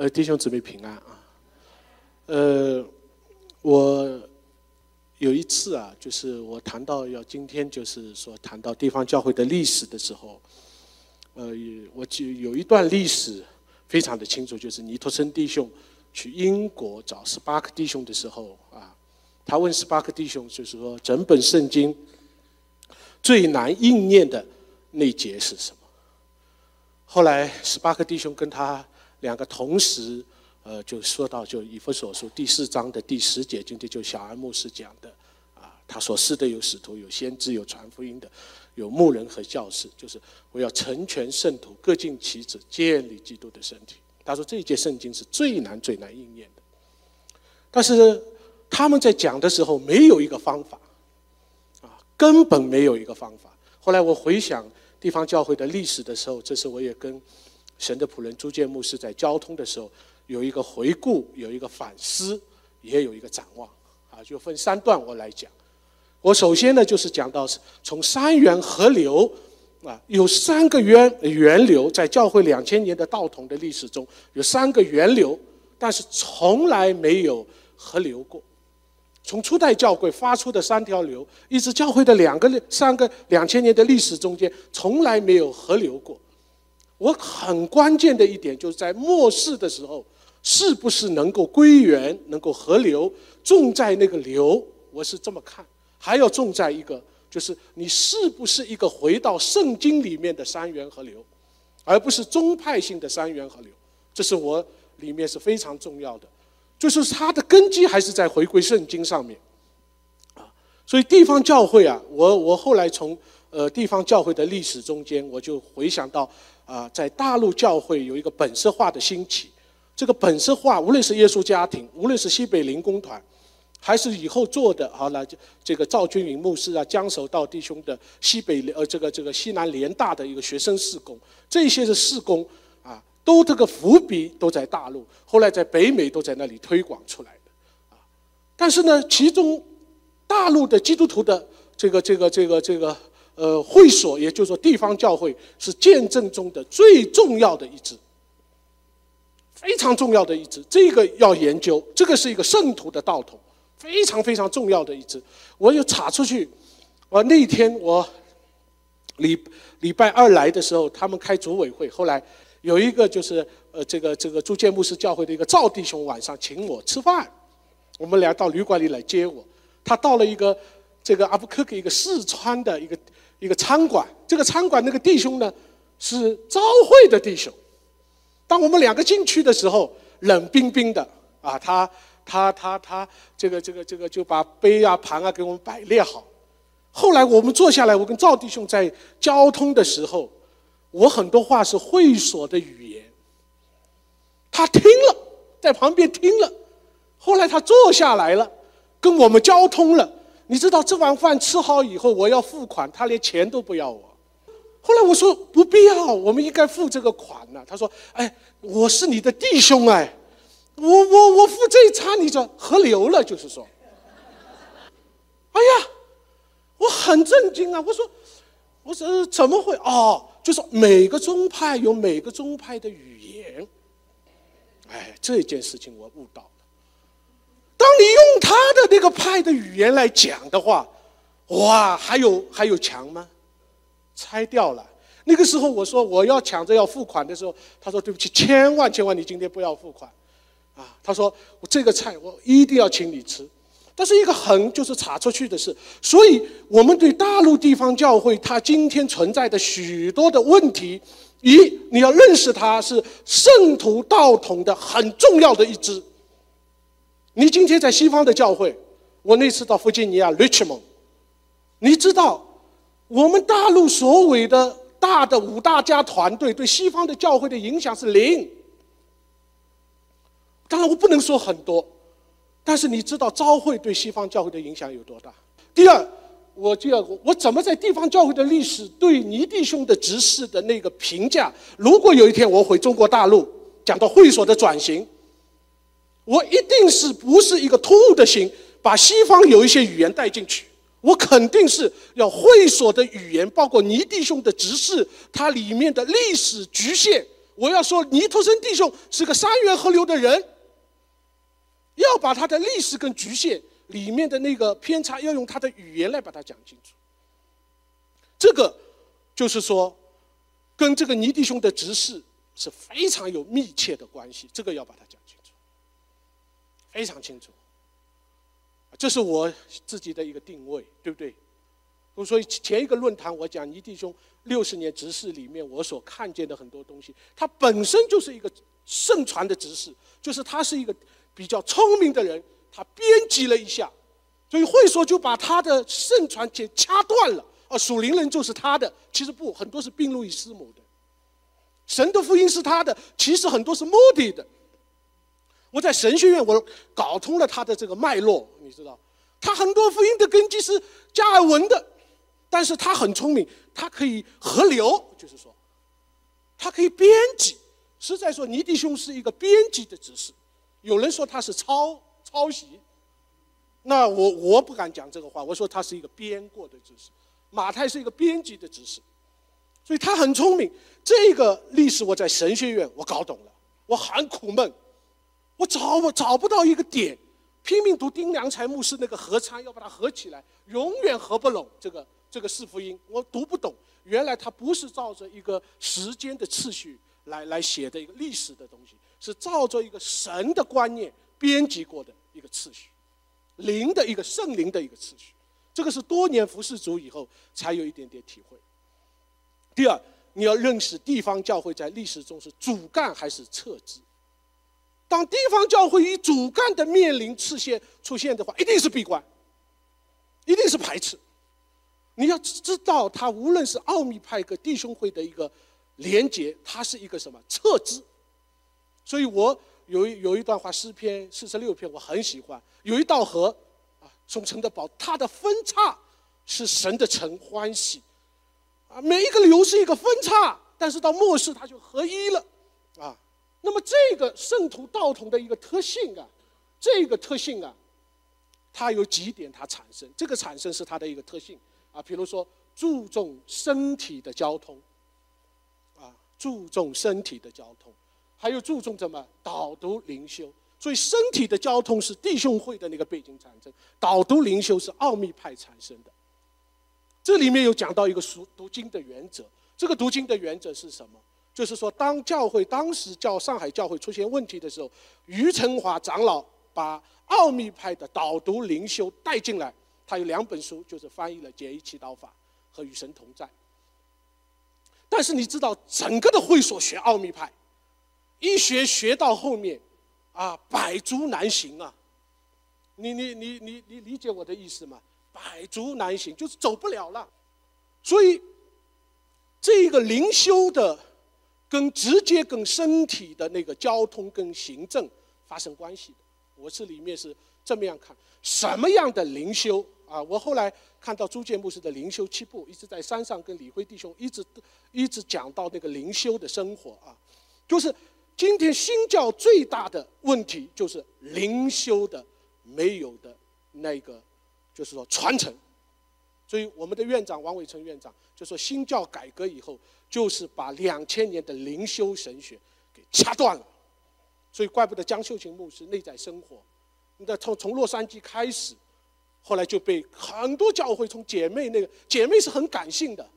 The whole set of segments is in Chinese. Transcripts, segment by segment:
呃，弟兄姊妹平安啊。呃，我有一次啊，就是我谈到要今天就是说谈到地方教会的历史的时候，呃，我就有一段历史非常的清楚，就是尼托森弟兄去英国找十八个弟兄的时候啊，他问十八个弟兄，就是说整本圣经最难应验的那节是什么？后来十八个弟兄跟他两个同时，呃，就说到就以弗所书第四章的第十节，今天就小安牧师讲的，啊，他说是的，有使徒，有先知，有传福音的，有牧人和教士，就是我要成全圣徒，各尽其职，建立基督的身体。他说这一节圣经是最难最难应验的，但是他们在讲的时候没有一个方法，啊，根本没有一个方法。后来我回想。地方教会的历史的时候，这是我也跟神的仆人朱建牧师在交通的时候，有一个回顾，有一个反思，也有一个展望，啊，就分三段我来讲。我首先呢，就是讲到从三源河流，啊，有三个源源流，在教会两千年的道统的历史中，有三个源流，但是从来没有河流过。从初代教会发出的三条流，一直教会的两个、三个两千年的历史中间，从来没有河流过。我很关键的一点就是在末世的时候，是不是能够归元、能够河流，重在那个流，我是这么看。还要重在一个，就是你是不是一个回到圣经里面的三元河流，而不是宗派性的三元河流，这是我里面是非常重要的。就是它的根基还是在回归圣经上面，啊，所以地方教会啊，我我后来从呃地方教会的历史中间，我就回想到啊，在大陆教会有一个本色化的兴起，这个本色化，无论是耶稣家庭，无论是西北灵工团，还是以后做的，好了，这个赵君云牧师啊，江守道弟兄的西北呃这个这个西南联大的一个学生事工，这些是事工。啊都这个伏笔都在大陆，后来在北美都在那里推广出来的，啊，但是呢，其中大陆的基督徒的这个这个这个这个呃会所，也就是说地方教会，是见证中的最重要的一支，非常重要的一支，这个要研究，这个是一个圣徒的道统，非常非常重要的一支。我就查出去，我那天我礼礼拜二来的时候，他们开组委会，后来。有一个就是呃，这个这个朱建牧师教会的一个赵弟兄晚上请我吃饭，我们俩到旅馆里来接我。他到了一个这个阿布克克一个四川的一个一个餐馆，这个餐馆那个弟兄呢是招会的弟兄。当我们两个进去的时候，冷冰冰的啊，他他他他这个这个这个就把杯啊盘啊给我们摆列好。后来我们坐下来，我跟赵弟兄在交通的时候。我很多话是会所的语言，他听了，在旁边听了，后来他坐下来了，跟我们交通了。你知道这碗饭吃好以后，我要付款，他连钱都不要我。后来我说不必要，我们应该付这个款呢。他说：“哎，我是你的弟兄哎，我我我付这一餐，你就合流了，就是说。”哎呀，我很震惊啊！我说，我说怎么会哦？就是每个宗派有每个宗派的语言，哎，这件事情我悟到。当你用他的那个派的语言来讲的话，哇，还有还有墙吗？拆掉了。那个时候我说我要抢着要付款的时候，他说对不起，千万千万你今天不要付款，啊，他说我这个菜我一定要请你吃。但是一个很就是查出去的事，所以我们对大陆地方教会它今天存在的许多的问题，一你要认识它是圣徒道统的很重要的一支。你今天在西方的教会，我那次到弗吉尼亚 Richmond，你知道我们大陆所谓的大的五大家团队对西方的教会的影响是零。当然我不能说很多。但是你知道召会对西方教会的影响有多大？第二，我就要我怎么在地方教会的历史对尼弟兄的执事的那个评价？如果有一天我回中国大陆讲到会所的转型，我一定是不是一个突兀的心，把西方有一些语言带进去？我肯定是要会所的语言，包括尼弟兄的执事，它里面的历史局限我要说尼托森弟兄是个三元河流的人，要把他的历史跟局限里面的那个偏差，要用他的语言来把它讲清楚。这个就是说，跟这个尼弟兄的执事是非常有密切的关系，这个要把它讲，非常清楚。这是我自己的一个定位，对不对？所以前一个论坛我讲倪弟兄六十年执事里面，我所看见的很多东西，他本身就是一个盛传的执事，就是他是一个比较聪明的人，他编辑了一下，所以会说就把他的盛传给掐断了。啊，属灵人就是他的，其实不，很多是并入于师母的。神的福音是他的，其实很多是目的的。我在神学院，我搞通了他的这个脉络，你知道，他很多福音的根基是加尔文的，但是他很聪明，他可以合流，就是说，他可以编辑。实在说，尼弟兄是一个编辑的知识，有人说他是抄抄袭，那我我不敢讲这个话，我说他是一个编过的知识。马太是一个编辑的知识，所以他很聪明。这个历史我在神学院我搞懂了，我很苦闷。我找我找不到一个点，拼命读丁良才牧师那个合参，要把它合起来，永远合不拢这个这个四福音，我读不懂。原来它不是照着一个时间的次序来来写的一个历史的东西，是照着一个神的观念编辑过的一个次序，灵的一个圣灵的一个次序。这个是多年服侍主以后才有一点点体会。第二，你要认识地方教会在历史中是主干还是侧支。当地方教会以主干的面临出现出现的话，一定是闭关，一定是排斥。你要知道，他无论是奥秘派跟弟兄会的一个连结，它是一个什么侧支。所以我有一有一段话，诗篇四十六篇，我很喜欢。有一道河啊，从城的宝，它的分叉是神的城欢喜啊。每一个流是一个分叉，但是到末世它就合一了啊。那么这个圣徒道统的一个特性啊，这个特性啊，它有几点它产生，这个产生是它的一个特性啊，比如说注重身体的交通，啊，注重身体的交通，还有注重什么导读灵修，所以身体的交通是弟兄会的那个背景产生，导读灵修是奥秘派产生的。这里面有讲到一个读读经的原则，这个读经的原则是什么？就是说，当教会当时叫上海教会出现问题的时候，余成华长老把奥秘派的导读灵修带进来。他有两本书，就是翻译了《简易祈祷法》和《与神同在》。但是你知道，整个的会所学奥秘派，一学学到后面，啊，百足难行啊！你你你你你理解我的意思吗？百足难行，就是走不了了。所以，这个灵修的。跟直接跟身体的那个交通跟行政发生关系的，我是里面是这么样看，什么样的灵修啊？我后来看到朱建牧师的灵修七步，一直在山上跟李辉弟兄一直一直讲到那个灵修的生活啊，就是今天新教最大的问题就是灵修的没有的那个，就是说传承。所以我们的院长王伟成院长就说，新教改革以后，就是把两千年的灵修神学给掐断了。所以怪不得江秀琴牧师内在生活，那从从洛杉矶开始，后来就被很多教会从姐妹那个姐妹是很感性的，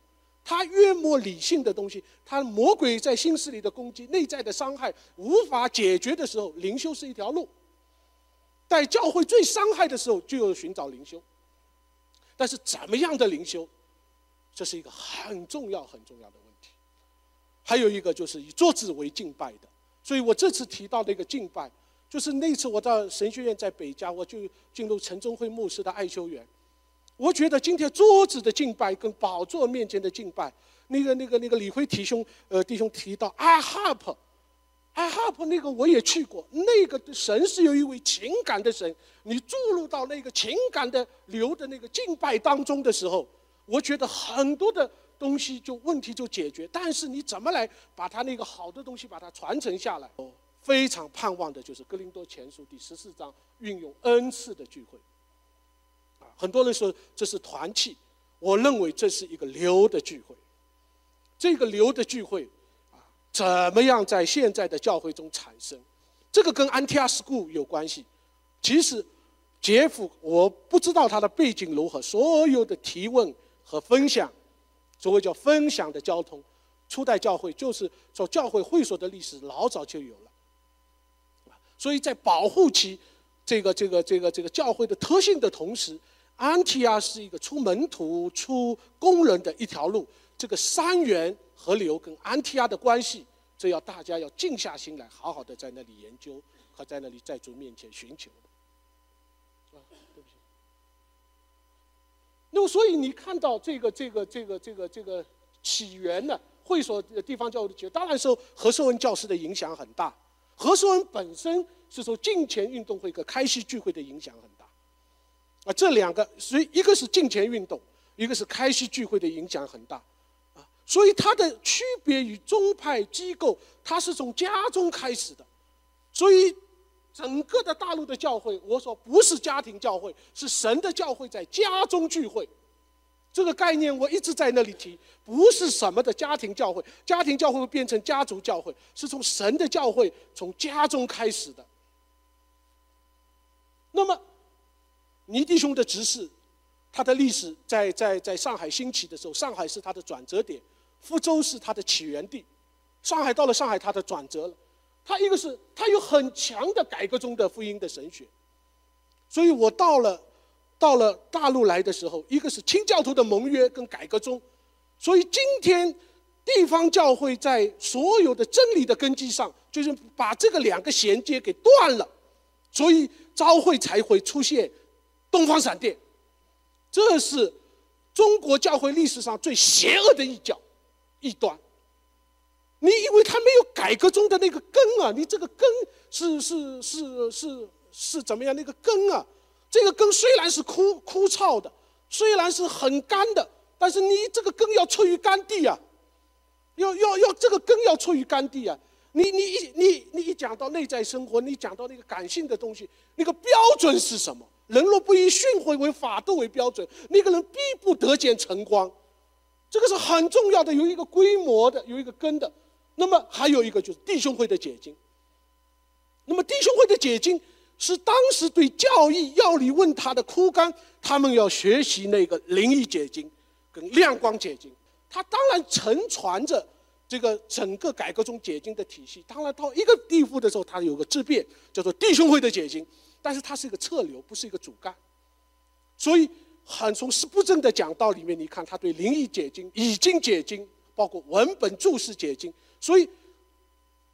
她越摸理性的东西，她魔鬼在心思里的攻击、内在的伤害无法解决的时候，灵修是一条路。在教会最伤害的时候，就有寻找灵修。但是怎么样的灵修，这是一个很重要很重要的问题。还有一个就是以桌子为敬拜的，所以我这次提到的一个敬拜，就是那次我到神学院在北家，我就进入陈忠辉牧师的爱修园。我觉得今天桌子的敬拜跟宝座面前的敬拜，那个那个那个李辉弟兄呃弟兄提到阿哈普。I hope 那个我也去过，那个神是有一位情感的神，你注入到那个情感的流的那个敬拜当中的时候，我觉得很多的东西就问题就解决。但是你怎么来把他那个好的东西把它传承下来？我非常盼望的就是哥林多前书第十四章运用恩赐的聚会。啊，很多人说这是团契，我认为这是一个流的聚会。这个流的聚会啊。怎么样在现在的教会中产生？这个跟安提阿斯故有关系。其实，杰夫我不知道他的背景如何，所有的提问和分享，所谓叫分享的交通，初代教会就是说教会会所的历史老早就有了。所以在保护其这个这个这个这个教会的特性的同时，安提阿是一个出门徒、出工人的一条路。这个三源河流跟安提阿的关系，这要大家要静下心来，好好的在那里研究和在那里在主面前寻求。啊，对不起。所以你看到这个这个这个这个这个起源呢？会所地方教会的起源，当然受何寿恩教师的影响很大。何寿恩本身是受敬前运动会和开西聚会的影响很大。啊，这两个，所以一个是敬前运动，一个是开西聚会的影响很大。啊所以它的区别于宗派机构，它是从家中开始的。所以整个的大陆的教会，我说不是家庭教会，是神的教会在家中聚会。这个概念我一直在那里提，不是什么的家庭教会，家庭教会会变成家族教会，是从神的教会从家中开始的。那么倪弟兄的执事，他的历史在在在上海兴起的时候，上海是他的转折点。福州是他的起源地，上海到了上海，他的转折了。他一个是他有很强的改革中的福音的神学，所以我到了到了大陆来的时候，一个是清教徒的盟约跟改革中，所以今天地方教会在所有的真理的根基上，就是把这个两个衔接给断了，所以朝会才会出现东方闪电，这是中国教会历史上最邪恶的一角。一端，你因为他没有改革中的那个根啊，你这个根是是是是是怎么样？那个根啊，这个根虽然是枯枯燥的，虽然是很干的，但是你这个根要出于干地啊，要要要这个根要出于干地啊。你你一你你一讲到内在生活，你讲到那个感性的东西，那个标准是什么？人若不以训诲为法度为标准，那个人必不得见晨光。这个是很重要的，有一个规模的，有一个根的。那么还有一个就是弟兄会的解经。那么弟兄会的解经是当时对教义要理问他的枯干，他们要学习那个灵异解经跟亮光解经。他当然承传着这个整个改革中解经的体系。当然到一个地步的时候，他有个质变，叫做弟兄会的解经，但是它是一个侧流，不是一个主干。所以。很从师不正的讲道里面，你看他对灵异解经、已经解经，包括文本注释解经，所以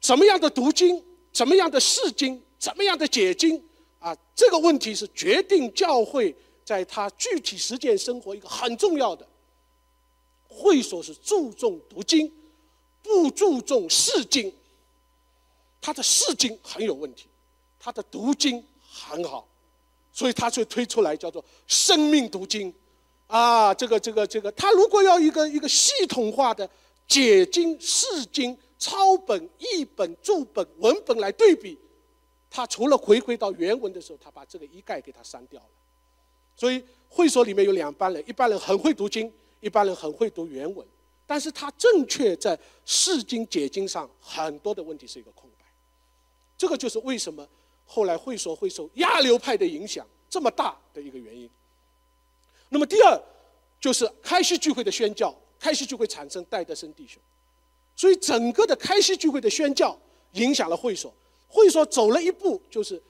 什么样的读经、怎么样的释经、怎么样的解经啊，这个问题是决定教会在他具体实践生活一个很重要的。会所是注重读经，不注重释经。他的释经很有问题，他的读经很好。所以他就推出来叫做生命读经，啊，这个这个这个，他如果要一个一个系统化的解经释经抄本译本注本文本来对比，他除了回归到原文的时候，他把这个一概给他删掉了。所以会所里面有两班人，一般人很会读经，一般人很会读原文，但是他正确在释经解经上很多的问题是一个空白，这个就是为什么。后来会所会受亚流派的影响这么大的一个原因。那么第二就是开西聚会的宣教，开西聚会产生戴德生弟兄，所以整个的开西聚会的宣教影响了会所，会所走了一步就是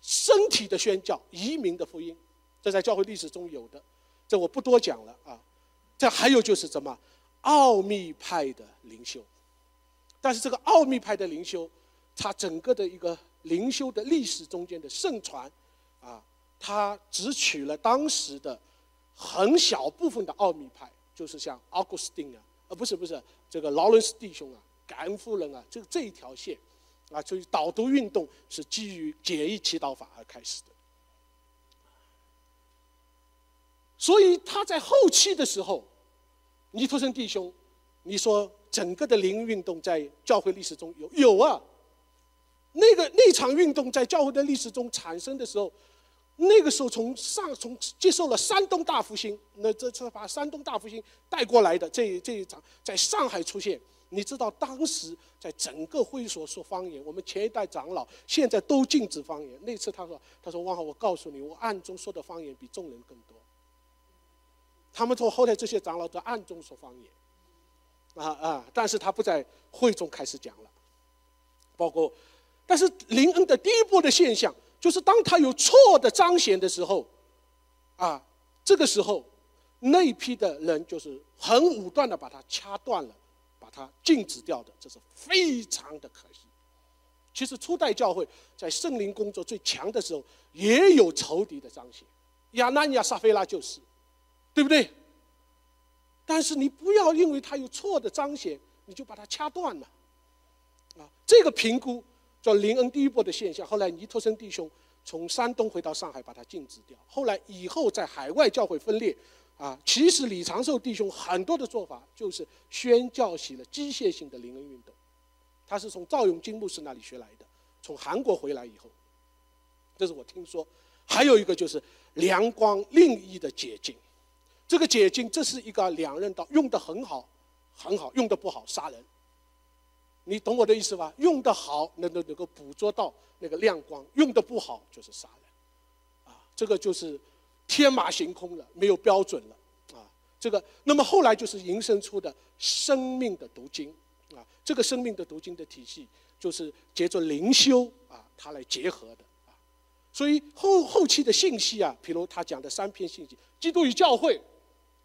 身体的宣教，移民的福音，这在教会历史中有的，这我不多讲了啊。这还有就是什么奥秘派的灵修，但是这个奥秘派的灵修，它整个的一个。灵修的历史中间的盛传，啊，它只取了当时的很小部分的奥秘派，就是像奥古斯丁啊，呃，不是不是这个劳伦斯弟兄啊，感恩夫人啊，这个这一条线，啊，所以导读运动是基于简易祈祷法而开始的。所以他在后期的时候，尼托森弟兄，你说整个的灵运动在教会历史中有有啊。那个那场运动在教会的历史中产生的时候，那个时候从上从接受了山东大复兴，那这次把山东大复兴带过来的这这一场在上海出现，你知道当时在整个会所说方言，我们前一代长老现在都禁止方言。那次他说：“他说汪浩，我告诉你，我暗中说的方言比众人更多。”他们从后来这些长老都暗中说方言，啊啊！但是他不在会中开始讲了，包括，但是林恩的第一波的现象就是，当他有错的彰显的时候，啊，这个时候。那批的人就是很武断的把它掐断了，把它禁止掉的，这是非常的可惜。其实初代教会在圣灵工作最强的时候，也有仇敌的彰显，亚南亚撒菲拉就是，对不对？但是你不要因为他有错的彰显，你就把它掐断了，啊，这个评估叫林恩第一波的现象。后来尼托森弟兄从山东回到上海，把它禁止掉。后来以后在海外教会分裂。啊，其实李长寿弟兄很多的做法就是宣教起了机械性的灵恩运动，他是从赵永金牧师那里学来的，从韩国回来以后，这是我听说。还有一个就是梁光另一的解禁，这个解禁这是一个两刃刀，用的很好，很好，用的不好杀人。你懂我的意思吧？用的好，能够能够捕捉到那个亮光；用的不好，就是杀人。啊，这个就是。天马行空了，没有标准了，啊，这个，那么后来就是引申出的生命的读经，啊，这个生命的读经的体系就是接着灵修啊，它来结合的，啊，所以后后期的信息啊，比如他讲的三篇信息：基督与教会、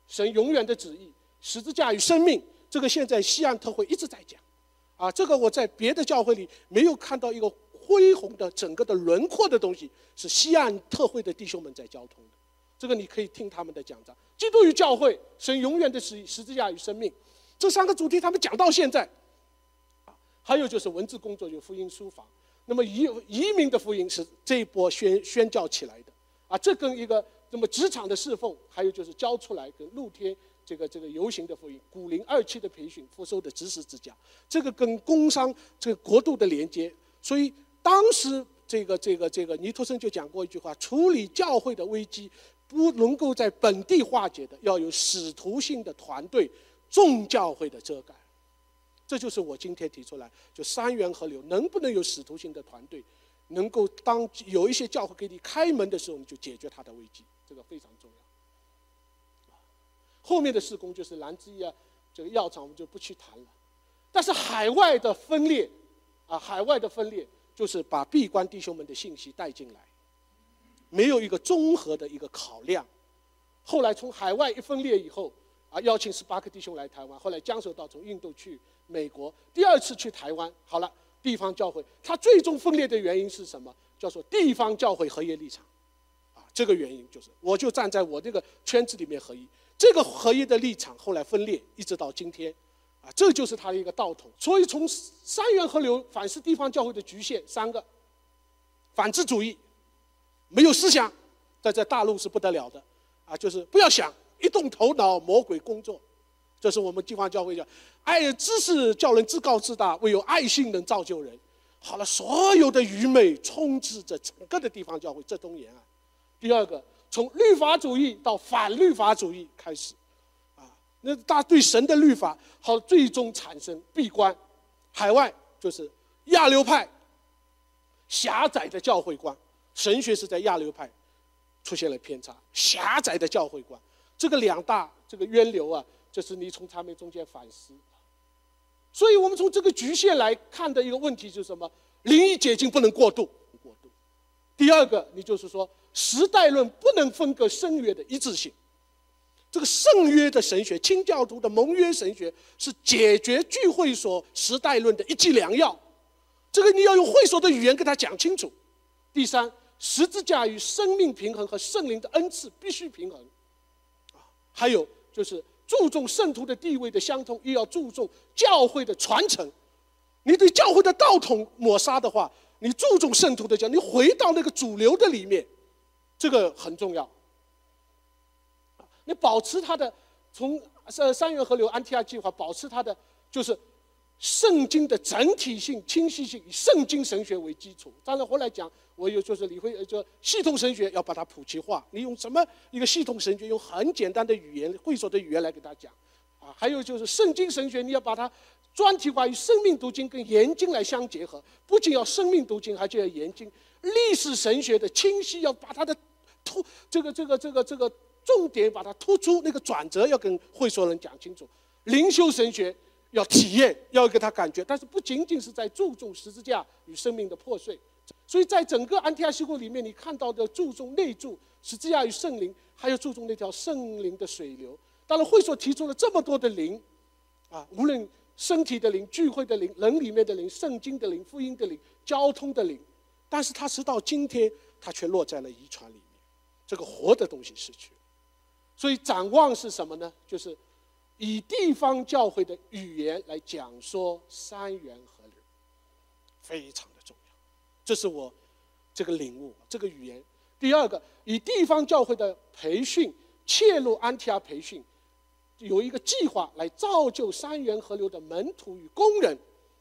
神永远的旨意、十字架与生命。这个现在西安特会一直在讲，啊，这个我在别的教会里没有看到一个恢宏的整个的轮廓的东西，是西岸特会的弟兄们在交通的。这个你可以听他们的讲章，基督与教会，神永远的十十字架与生命，这三个主题他们讲到现在。啊，还有就是文字工作，有福音书房。那么移移民的福音是这一波宣宣教起来的，啊，这跟一个那么职场的侍奉，还有就是教出来跟露天这个这个游行的福音，古灵二期的培训，复收的知识之家，这个跟工商这个国度的连接。所以当时这个这个这个尼托森就讲过一句话：处理教会的危机。不能够在本地化解的，要有使徒性的团队，众教会的遮盖，这就是我今天提出来，就三元河流能不能有使徒性的团队，能够当有一些教会给你开门的时候，你就解决他的危机，这个非常。后面的施工就是兰芝啊，这个药厂我们就不去谈了，但是海外的分裂，啊，海外的分裂就是把闭关弟兄们的信息带进来。没有一个综合的一个考量，后来从海外一分裂以后，啊，邀请十八个弟兄来台湾，后来江守道从印度去美国，第二次去台湾，好了，地方教会，它最终分裂的原因是什么？叫做地方教会合一立场，啊，这个原因就是，我就站在我这个圈子里面合一，这个合一的立场后来分裂，一直到今天，啊，这就是它的一个道统。所以从三元河流反思地方教会的局限三个，反智主义。没有思想，在在大陆是不得了的，啊，就是不要想，一动头脑魔鬼工作，这是我们地方教会讲，爱知识叫人自高自大，唯有爱心能造就人。好了，所有的愚昧充斥着整个的地方教会这东沿岸。第二个，从律法主义到反律法主义开始，啊，那大对神的律法，好，最终产生闭关，海外就是亚流派，狭窄的教会观。神学是在亚流派出现了偏差，狭窄的教会观，这个两大这个渊流啊，就是你从他们中间反思。所以我们从这个局限来看的一个问题就是什么？灵异解禁不能过度，过度。第二个，你就是说时代论不能分割圣约的一致性。这个圣约的神学，清教徒的盟约神学是解决聚会所时代论的一剂良药。这个你要用会所的语言跟他讲清楚。第三。十字架与生命平衡和圣灵的恩赐必须平衡，啊，还有就是注重圣徒的地位的相通，又要注重教会的传承。你对教会的道统抹杀的话，你注重圣徒的教，你回到那个主流的里面，这个很重要。你保持它的从三三元河流安提亚计划，保持它的就是圣经的整体性、清晰性，以圣经神学为基础。当然后来讲。我有就是你会就系统神学要把它普及化，你用什么一个系统神学？用很简单的语言、会所的语言来给他讲，啊，还有就是圣经神学，你要把它专题化与生命读经跟研经来相结合，不仅要生命读经，还就要研经。历史神学的清晰，要把它的突这个这个这个这个重点把它突出，那个转折要跟会所人讲清楚。灵修神学要体验，要给他感觉，但是不仅仅是在注重十字架与生命的破碎。所以在整个安提阿西会里面，你看到的注重内住十字架与圣灵，还有注重那条圣灵的水流。当然，会所提出了这么多的灵，啊，无论身体的灵、聚会的灵、人里面的灵、圣经的灵、福音的灵、交通的灵，但是它直到今天，它却落在了遗传里，这个活的东西失去了。所以展望是什么呢？就是以地方教会的语言来讲说三元合流，非常的重要。这是我这个领悟，这个语言。第二个，以地方教会的培训切入安提阿培训。有一个计划来造就三元河流的门徒与工人。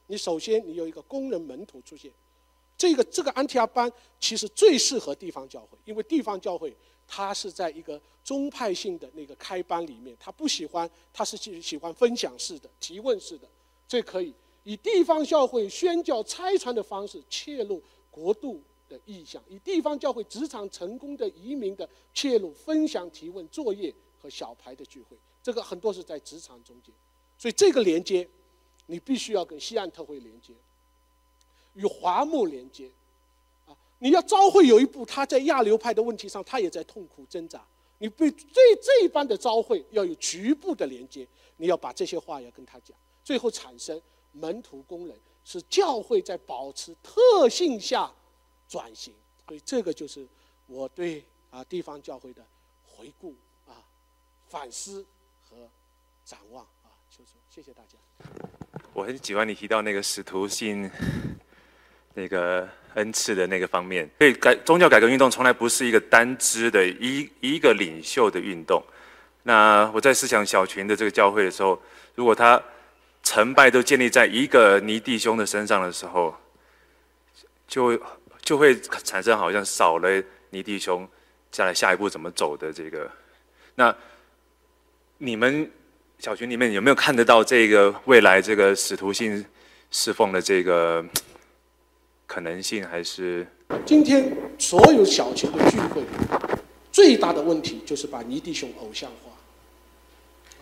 你首先你有一个工人门徒出现，这个这个安提阿班其实最适合地方教会，因为地方教会它是在一个宗派性的那个开班里面，他不喜欢，他是喜喜欢分享式的、提问式的，这可以以地方教会宣教拆传的方式切入国度的意向，以地方教会职场成功的移民的切入分享提问作业和小牌的聚会。这个很多是在职场中间，所以这个连接，你必须要跟西岸特会连接，与华木连接，啊，你要召会有一步，他在亚流派的问题上，他也在痛苦挣扎。你被这这一般的召会要有局部的连接，你要把这些话要跟他讲，最后产生门徒工人，是教会在保持特性下转型。所以这个就是我对啊地方教会的回顾啊反思和。展望啊，求主，谢谢大家。我很喜欢你提到那个使徒性、那个恩赐的那个方面。所以改宗教改革运动从来不是一个单支的一一个领袖的运动。那我在思想小群的这个教会的时候，如果他成败都建立在一个尼弟兄的身上的时候，就就会产生好像少了尼弟兄，将来下一步怎么走的这个。那你们。小群里面有没有看得到这个未来这个使徒性侍奉的这个可能性？还是今天所有小群的聚会最大的问题就是把尼弟兄偶像化，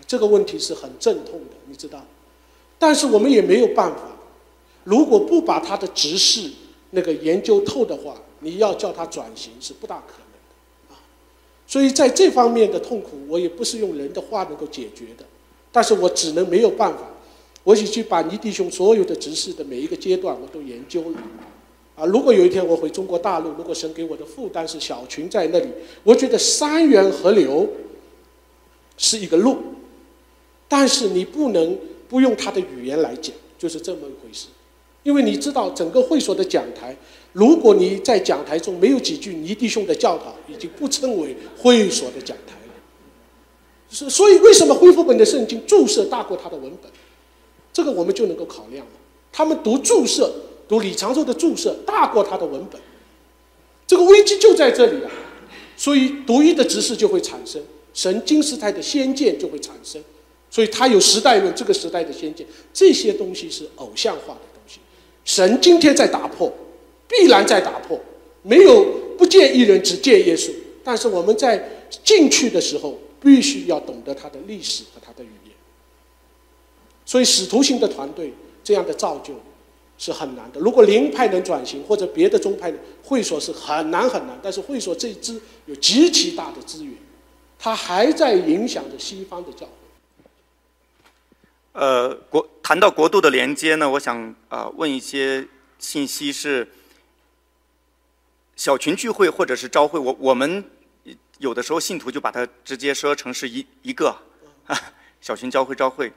这个问题是很阵痛的，你知道。但是我们也没有办法，如果不把他的执事那个研究透的话，你要叫他转型是不大可能的啊。所以在这方面的痛苦，我也不是用人的话能够解决的。但是我只能没有办法，我已经把尼弟兄所有的执事的每一个阶段我都研究了，啊，如果有一天我回中国大陆，如果神给我的负担是小群在那里，我觉得三元河流是一个路，但是你不能不用他的语言来讲，就是这么一回事，因为你知道整个会所的讲台，如果你在讲台中没有几句尼弟兄的教导，已经不称为会所的讲台。是，所以为什么恢复本的圣经注释大过它的文本？这个我们就能够考量了。他们读注释，读李长寿的注释大过他的文本，这个危机就在这里了。所以独一的执事就会产生，神经时代的先见就会产生。所以他有时代论，这个时代的先见，这些东西是偶像化的东西。神今天在打破，必然在打破。没有不见一人，只见耶稣。但是我们在进去的时候。必须要懂得他的历史和他的语言，所以使徒性的团队这样的造就是很难的。如果灵派能转型，或者别的宗派会所是很难很难。但是会所这支有极其大的资源，它还在影响着西方的教会。呃，国谈到国度的连接呢，我想啊问一些信息是小群聚会或者是朝会，我我们。有的时候信徒就把它直接说成是一一个小群教会召会。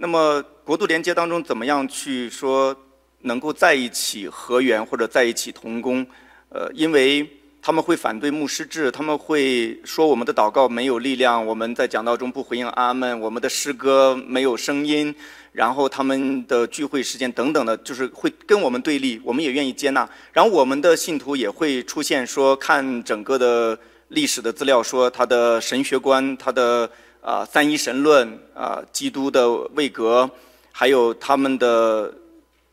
那么国度连接当中怎么样去说能够在一起合源或者在一起同工？呃，因为他们会反对牧师制，他们会说我们的祷告没有力量，我们在讲道中不回应阿门，我们的诗歌没有声音，然后他们的聚会时间等等的，就是会跟我们对立。我们也愿意接纳，然后我们的信徒也会出现说看整个的。历史的资料说，他的神学观，他的啊三一神论啊，基督的位格，还有他们的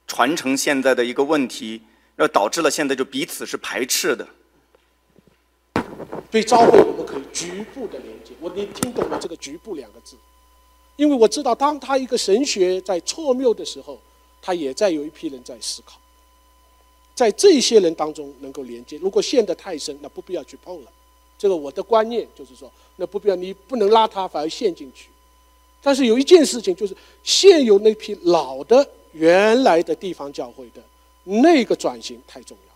传承现在的一个问题，那导致了现在就彼此是排斥的。对召会，我们可以局部的连接。我你听懂了这个“局部”两个字？因为我知道，当他一个神学在错谬的时候，他也在有一批人在思考。在这些人当中能够连接。如果陷得太深，那不必要去碰了。这个我的观念就是说，那不必要，你不能拉他，反而陷进去。但是有一件事情，就是现有那批老的原来的地方教会的那个转型太重要。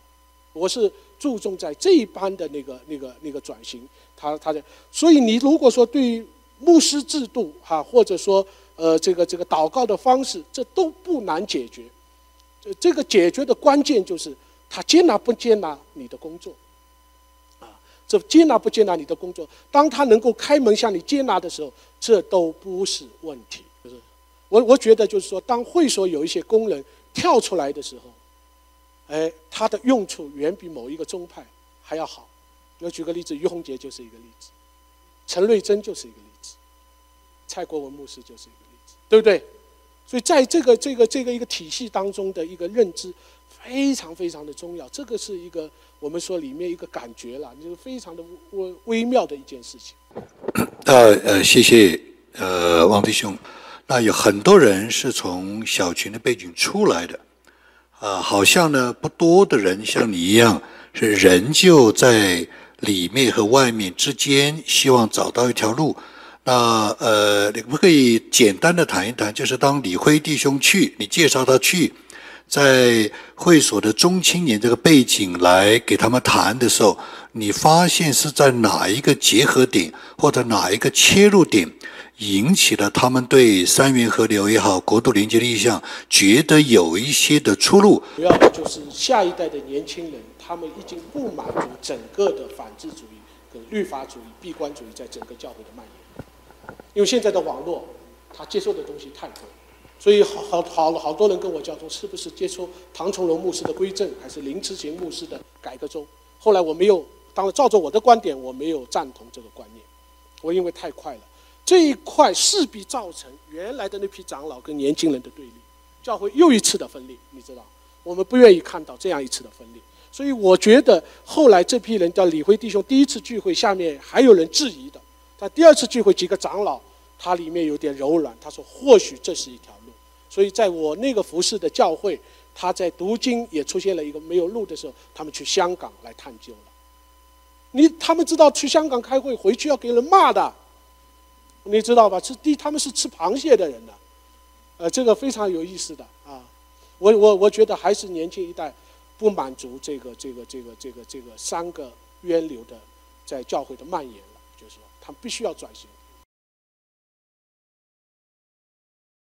我是注重在这一班的那个、那个、那个转型，他、他的。所以你如果说对于牧师制度哈，或者说呃这个这个祷告的方式，这都不难解决。这这个解决的关键就是他接纳不接纳你的工作，这接纳不接纳你的工作，当他能够开门向你接纳的时候，这都不是问题。就是我我觉得就是说，当会所有一些工人跳出来的时候，哎，他的用处远比某一个宗派还要好。我举个例子，于洪杰就是一个例子，陈瑞珍就是一个例子，蔡国文牧师就是一个例子，对不对？所以，在这个这个这个一个体系当中的一个认知，非常非常的重要。这个是一个我们说里面一个感觉了，就是非常的微微妙的一件事情。呃呃，谢谢呃王弟兄。那有很多人是从小群的背景出来的，啊，好像呢不多的人像你一样，是仍旧在里面和外面之间，希望找到一条路。那呃，你可不可以简单的谈一谈？就是当李辉弟兄去，你介绍他去，在会所的中青年这个背景来给他们谈的时候，你发现是在哪一个结合点或者哪一个切入点，引起了他们对三元河流也好、国度连接的意向，觉得有一些的出路。主要就是下一代的年轻人，他们已经不满足整个的反智主义跟律法主义、闭关主义在整个教会的蔓延。因为现在的网络，他接受的东西太多，所以好好好好多人跟我交通，是不是接触唐崇荣牧师的归正，还是林慈行牧师的改革中？后来我没有，当然照着我的观点，我没有赞同这个观念。我因为太快了，这一块势必造成原来的那批长老跟年轻人的对立，教会又一次的分裂。你知道，我们不愿意看到这样一次的分裂。所以我觉得后来这批人叫李辉弟兄第一次聚会，下面还有人质疑的。他第二次聚会，几个长老，他里面有点柔软，他说或许这是一条。所以在我那个服饰的教会，他在读经也出现了一个没有路的时候，他们去香港来探究了。你他们知道去香港开会回去要给人骂的，你知道吧？是第他们是吃螃蟹的人呢，呃，这个非常有意思的啊。我我我觉得还是年轻一代不满足这个这个这个这个这个三个渊流的在教会的蔓延。就是说他们必须要转型。